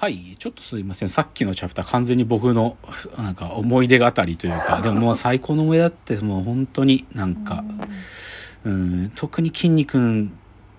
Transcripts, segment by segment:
はい、ちょっとすいません。さっきのチャプター完全に僕のなんか思い出語りというか、でももう最高の思い出だってもう本当になんか、うん、特に筋肉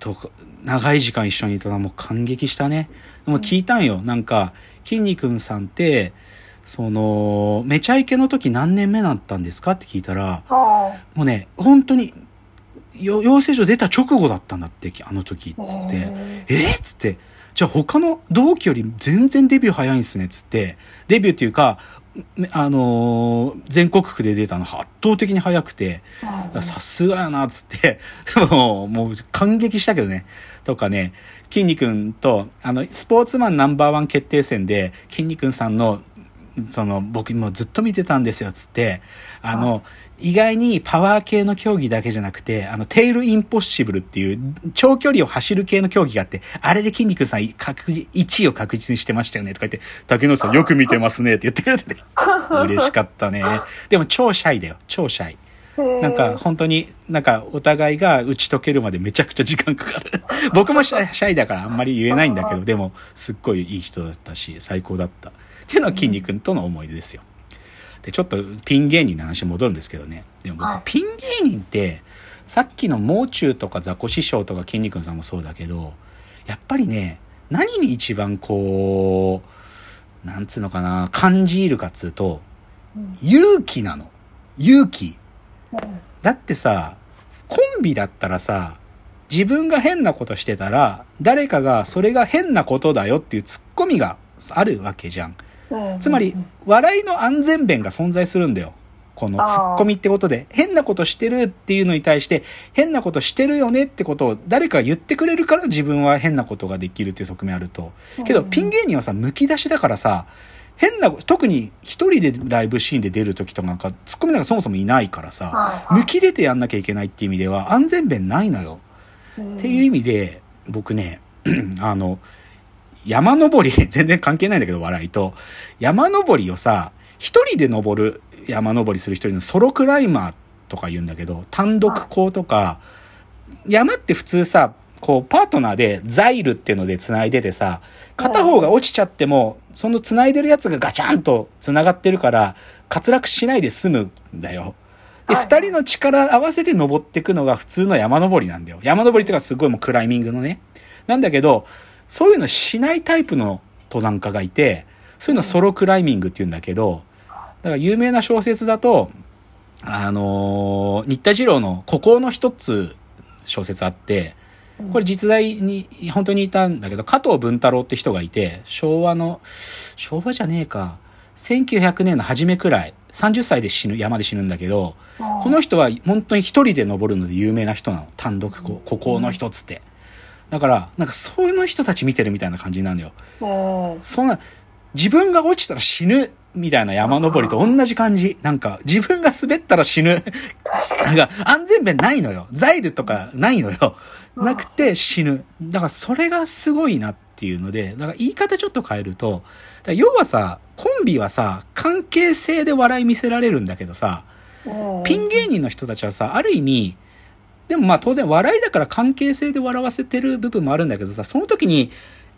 と長い時間一緒にいたのはもう感激したね。もう聞いたんよ。なんか、筋肉さんって、その、めちゃイケの時何年目だったんですかって聞いたら、はもうね、本当に、よ養成所出た直後だったんだって、あの時、つあ。って。へえっつって、じゃあ他の同期より全然デビュー早いんすね、つって。デビューっていうか、めあのー全国区で出たの圧倒的に早くて、ーさすがやな、つって、もう、もう感激したけどね。とかね、筋肉と、あの、スポーツマンナンバーワン決定戦で、筋肉さんの、その、僕もうずっと見てたんですよ、つって、あの、意外にパワー系の競技だけじゃなくて、あの、テールインポッシブルっていう長距離を走る系の競技があって、あれで筋肉さん確実1位を確実にしてましたよね、とか言って、竹野内さん よく見てますね、って言ってくれてて、嬉しかったね。でも超シャイだよ、超シャイ。なんか本当になんかお互いが打ち解けるまでめちゃくちゃ時間かかる。僕もシャイだからあんまり言えないんだけど、でもすっごいいい人だったし、最高だった。っていうのは筋肉との思い出ですよ。で、ちょっとピン芸人の話に戻るんですけどね。でもはい僕ピン芸人って、さっきのもう中とかザコ師匠とか筋肉さんもそうだけど、やっぱりね、何に一番こう、なんつうのかな、感じるかっつうと、うん勇気なの。勇気。うんだってさ、コンビだったらさ、自分が変なことしてたら、誰かがそれが変なことだよっていうツッコミがあるわけじゃん。うんつまり、笑いの安全弁が存在するんだよ。このツッコミってことで、変なことしてるっていうのに対して、変なことしてるよねってことを誰かが言ってくれるから自分は変なことができるっていう側面あると。けど、ピン芸人はさ、剥き出しだからさ、変な、特に一人でライブシーンで出る時とかなんか、ツッコミなんかそもそもいないからさ、はい抜き出てやんなきゃいけないっていう意味では安全弁ないのよ。っていう意味で、僕ね、あの、山登り、全然関係ないんだけど、笑いと。山登りをさ、一人で登る、山登りする一人のソロクライマーとか言うんだけど、単独校とか、山って普通さ、こう、パートナーでザイルっていうので繋いでてさ、片方が落ちちゃっても、その繋いでるやつがガチャンと繋がってるから、滑落しないで済むんだよ。で、はい二人の力合わせて登っていくのが普通の山登りなんだよ。山登りっていうかすごいもうクライミングのね。なんだけど、そういうのしないタイプの登山家がいて、そういうのソロクライミングって言うんだけど、だから有名な小説だと、あのー新田次郎の孤高の一つ小説あって、これ実在に本当にいたんだけど、加藤文太郎って人がいて、昭和の、昭和じゃねえか、1900年の初めくらい、30歳で死ぬ、山で死ぬんだけど、この人は本当に一人で登るので有名な人なの。単独孤高の一つって。だから、なんかそういう人たち見てるみたいな感じなんだよ。うんそんな、自分が落ちたら死ぬみたいな山登りと同じ感じ。なんか、自分が滑ったら死ぬ。確かなんか、安全弁ないのよ。ザイルとかないのよ。なくて死ぬ。だから、それがすごいなっていうので、だから言い方ちょっと変えると、要はさ、コンビはさ、関係性で笑い見せられるんだけどさ、ピン芸人の人たちはさ、ある意味、でもまあ当然笑いだから関係性で笑わせてる部分もあるんだけどさ、その時に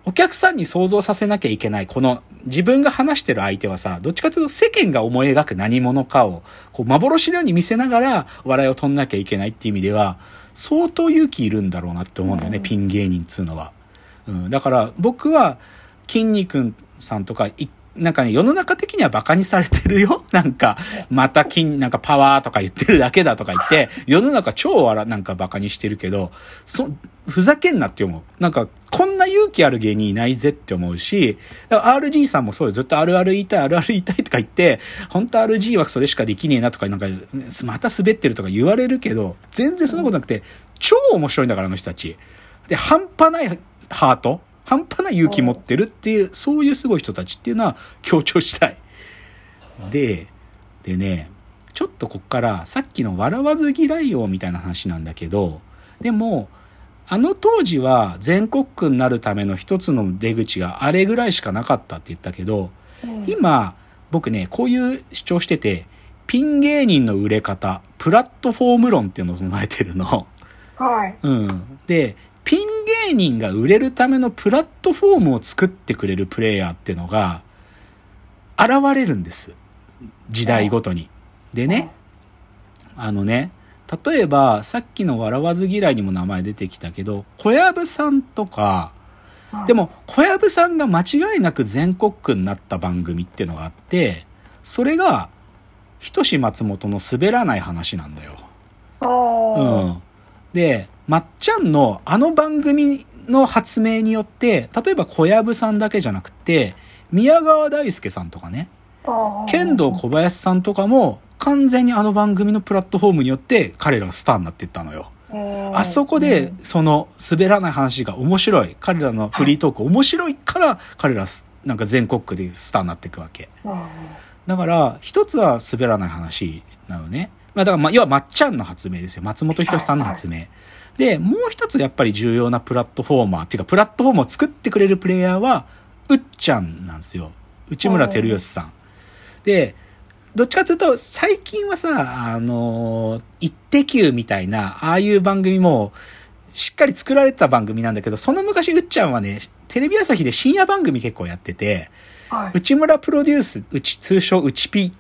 お客さんに想像させなきゃいけない、この自分が話してる相手はさ、どっちかというと世間が思い描く何者かを、こう幻のように見せながら笑いを取んなきゃいけないっていう意味では、相当勇気いるんだろうなって思うんだよね、うんピン芸人っつうのは。うん、だから僕は、筋肉さんとか、いなんかね、世の中的にはバカにされてるよ。なんか、また筋、なんかパワーとか言ってるだけだとか言って、世の中超笑、なんかバカにしてるけど、そ、ふざけんなって思う。なんか、こんな勇気ある芸人いないぜって思うし、RG さんもそうよ。ずっとあるある言いたい、あるある言いたいとか言って、本当 RG はそれしかできねえなとか、なんか、また滑ってるとか言われるけど、全然そんなことなくて、超面白いんだから、あの人たち。で、半端ないハート半端ない勇気持ってるっていう、そういうすごい人たちっていうのは強調したい。で、でね、ちょっとこっからさっきの笑わず嫌いよみたいな話なんだけど、でも、あの当時は全国区になるための一つの出口があれぐらいしかなかったって言ったけど、うん今、僕ね、こういう主張してて、ピン芸人の売れ方、プラットフォーム論っていうのを唱えてるの。はい。うん。で、ピン芸人が売れるためのプラットフォームを作ってくれるプレイヤーっていうのが、現れるんです。時代ごとに。でね、あのね、例えば、さっきの笑わず嫌いにも名前出てきたけど、小籔さんとか、でも、小籔さんが間違いなく全国区になった番組ってのがあって、それが、ひとし松本の滑らない話なんだよ。あうーん。で、まっちゃんのあの番組の発明によって、例えば小籔さんだけじゃなくて、宮川大輔さんとかね。剣道小林さんとかも、完全にあの番組のプラットフォームによって彼らがスターになっていったのよ。うんあそこで、その滑らない話が面白い。彼らのフリートーク面白いから、彼らすなんか全国区でスターになっていくわけ。うんだから、一つは滑らない話なのね。まあだから、まあ、要はまっちゃんの発明ですよ。松本人志さんの発明。で、もう一つやっぱり重要なプラットフォーマーっていうか、プラットフォームを作ってくれるプレイヤーは、うっちゃんなんですよ。内村照義さん。で、どっちかというと、最近はさ、あのー、イッテ Q みたいな、ああいう番組も、しっかり作られてた番組なんだけど、その昔うっちゃんはね、テレビ朝日で深夜番組結構やってて、はい。内村プロデュース、うち、通称うちピっ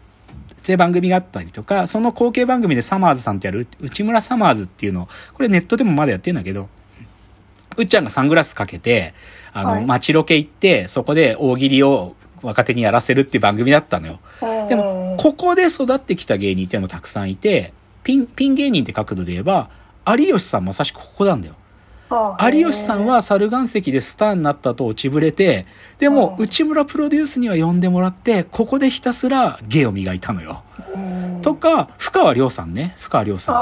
て番組があったりとか、その後継番組でサマーズさんってやる、内村サマーズっていうの、これネットでもまだやってんだけど、うっちゃんがサングラスかけて、あの、はい街ロケ行って、そこで大喜利を若手にやらせるっていう番組だったのよ。でも、ここで育ってきた芸人っていうのもたくさんいて、ピン、ピン芸人って角度で言えば、有吉さんまさしくここなんだよ。有吉さんは猿岩石でスターになったと落ちぶれて、でもうん内村プロデュースには呼んでもらって、ここでひたすら芸を磨いたのよ。うん、とか、深川亮さんね、深川亮さん。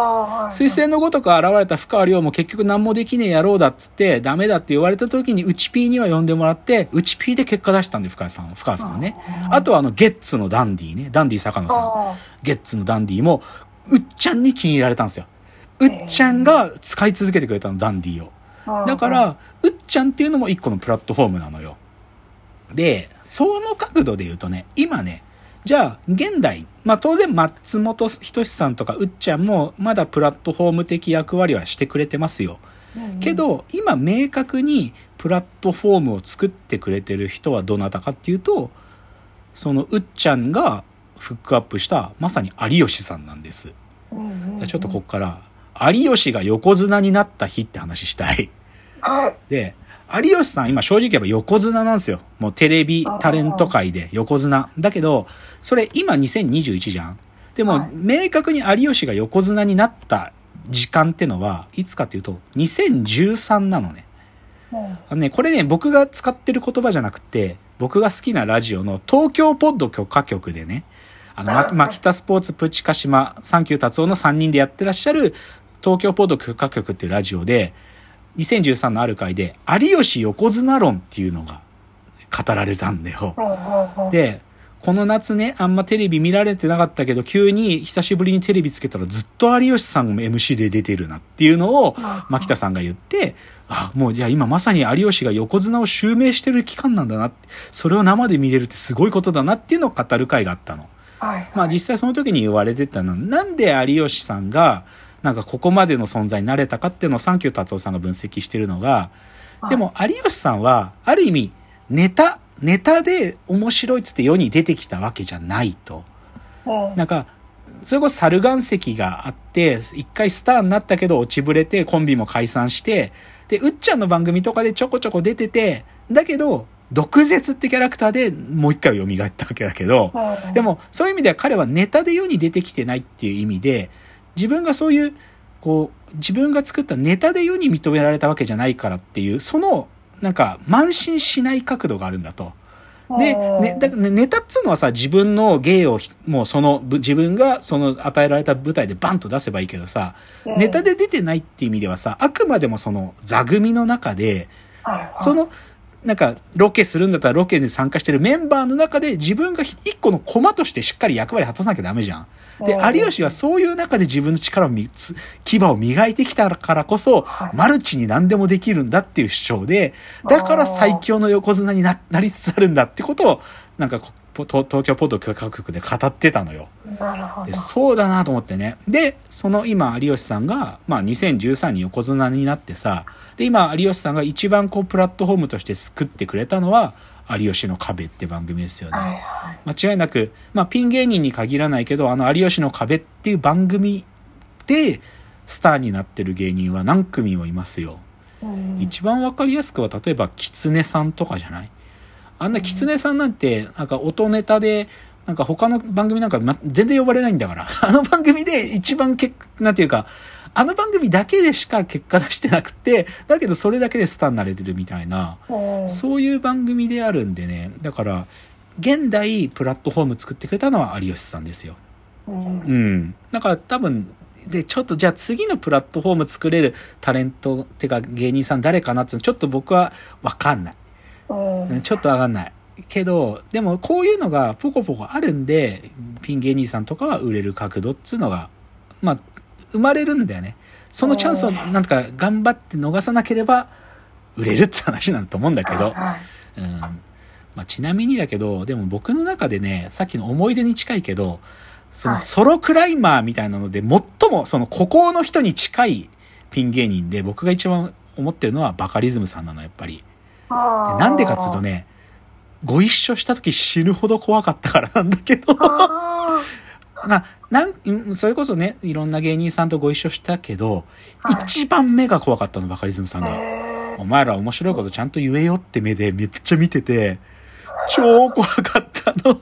彗星のごとく現れた深川亮も結局何もできねえ野郎だっつってダメだって言われた時に内 P には呼んでもらって、内 P で結果出したんで深川さん、深川さんはね。あとはあのゲッツのダンディね、ダンディ坂野さん。あゲッツのダンディも、うっちゃんに気に入られたんですよ。うっちゃんが使い続けてくれたの、ダンディを。ーだか、ら、うっちゃんっていうのも一個のプラットフォームなのよ。で、その角度で言うとね、今ね、じゃあ、現代、まあ当然松本人志さんとかうっちゃんもまだプラットフォーム的役割はしてくれてますよ。うんけ、ど、今明確にプラットフォームを作ってくれてる人はどなたかっていうと、そのうっちゃんがフックアップしたまさに有吉さんなんです。ちょっとこっから、有吉が横綱になった日って話したい。はい。で、有吉さん今正直言えば横綱なんですよ。もうテレビタレント界で横綱。だけど、それ今2021じゃん。でも、はい明確に有吉が横綱になった時間ってのは、いつかっていうと、2013なのね。うんあのね、これね、僕が使ってる言葉じゃなくて、僕が好きなラジオの東京ポッド許可局でね、あの、ま、マキタスポーツプチカシマ、サンキュー達夫の3人でやってらっしゃる東京ポッド許可局っていうラジオで、2013のある回で、有吉横綱論っていうのが語られたんだよ。で、この夏ね、あんまテレビ見られてなかったけど、急に久しぶりにテレビつけたらずっと有吉さんも MC で出てるなっていうのを、牧田さんが言って、あ、もうじゃあ今まさに有吉が横綱を襲名してる期間なんだなって、それを生で見れるってすごいことだなっていうのを語る回があったの。はい。まあ実際その時に言われてたのは、なんで有吉さんが、なんかここまでの存在になれたかっていうのをサンキュー達夫さんが分析してるのが、でも有吉さんは、ある意味、ネタ、ネタで面白いっつって世に出てきたわけじゃないと。うん、なんか、それこそ猿岩石があって、一回スターになったけど落ちぶれてコンビも解散して、で、うっちゃんの番組とかでちょこちょこ出てて、だけど、毒舌ってキャラクターでもう一回蘇ったわけだけど、うんで、も、そういう意味では彼はネタで世に出てきてないっていう意味で、自分がそういう、こう、自分が作ったネタで世に認められたわけじゃないからっていう、その、なんか、慢心しない角度があるんだと。で、ね、だからねネタっつうのはさ、自分の芸をひ、もうその、ぶ自分がその与えられた舞台でバンと出せばいいけどさ、うん。ネタ、で出てないっていう意味ではさ、あくまでもその座組の中で、その、なんか、ロケするんだったらロケに参加してるメンバーの中で自分が一個の駒としてしっかり役割果たさなきゃダメじゃん。で、うん有吉はそういう中で自分の力をみつ、牙を磨いてきたからこそは、い。マルチに何でもできるんだっていう主張で、だから最強の横綱にななりつつあるんだってことを、なんか東東京ポッド企画局で語ってたのよ。なるほどで。そうだなと思ってね。で、その今、有吉さんが、まあ2013に横綱になってさ、で、今、有吉さんが一番こう、プラットフォームとして救ってくれたのは、有吉の壁って番組ですよね。はいはい。間違いなく、まあ、ピン芸人に限らないけど、あの、有吉の壁っていう番組で、スターになってる芸人は何組もいますよ。うん一番わかりやすくは、例えば、キツネさんとかじゃないあんなキツネさんなんて、なんか音ネタで、なんか他の番組なんか、ま、全然呼ばれないんだから。あの番組で一番結なんていうか、あの番組だけでしか結果出してなくて、だけどそれだけでスターになれてるみたいな、うんそういう番組であるんでね、だから、現代プラットフォーム作ってくれたのは有吉さんですよ。うんうん。だから多分、で、ちょっとじゃあ次のプラットフォーム作れるタレントってか芸人さん誰かなってちょっと僕はわかんない。ちょっとわかんない。けど、でもこういうのがポコポコあるんで、ピン芸人さんとかは売れる角度っつうのが、まあ、生まれるんだよね。そのチャンスをなんとか頑張って逃さなければ売れるって話なんだと思うんだけど、はいうん。まあ、ちなみにだけど、でも僕の中でね、さっきの思い出に近いけど、そのはいソロクライマーみたいなので、最もその孤高の人に近いピン芸人で、僕が一番思ってるのはバカリズムさんなの、やっぱり。なんでかっつうとね、ご一緒した時死ぬほど怖かったからなんだけど、あまあ、なん、うんそれこそね、いろんな芸人さんとご一緒したけど、はい。一番目が怖かったの、バカリズムさんーが。へお前ら面白いことちゃんと言えよって目でめっちゃ見てて、超怖かったの。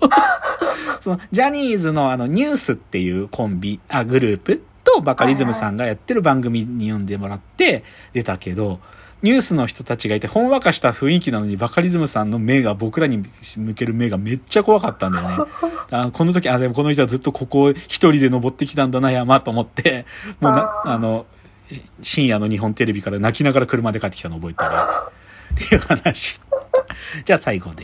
その、ジャニーズのあの、ニュースっていうコンビ、あ、グループとバカリズムさんがやってる番組に呼んでもらって出たけど、ニュースの人たちがいて、ほんわかした雰囲気なのに、バカリズムさんの目が、僕らに向ける目がめっちゃ怖かったんだよね。あこの時、あ、でもこの人はずっとここを一人で登ってきたんだな、山と思って、もうな、あの、し深夜の日本テレビから泣きながら車で帰ってきたの覚えてる。っていう話。じゃあ最後で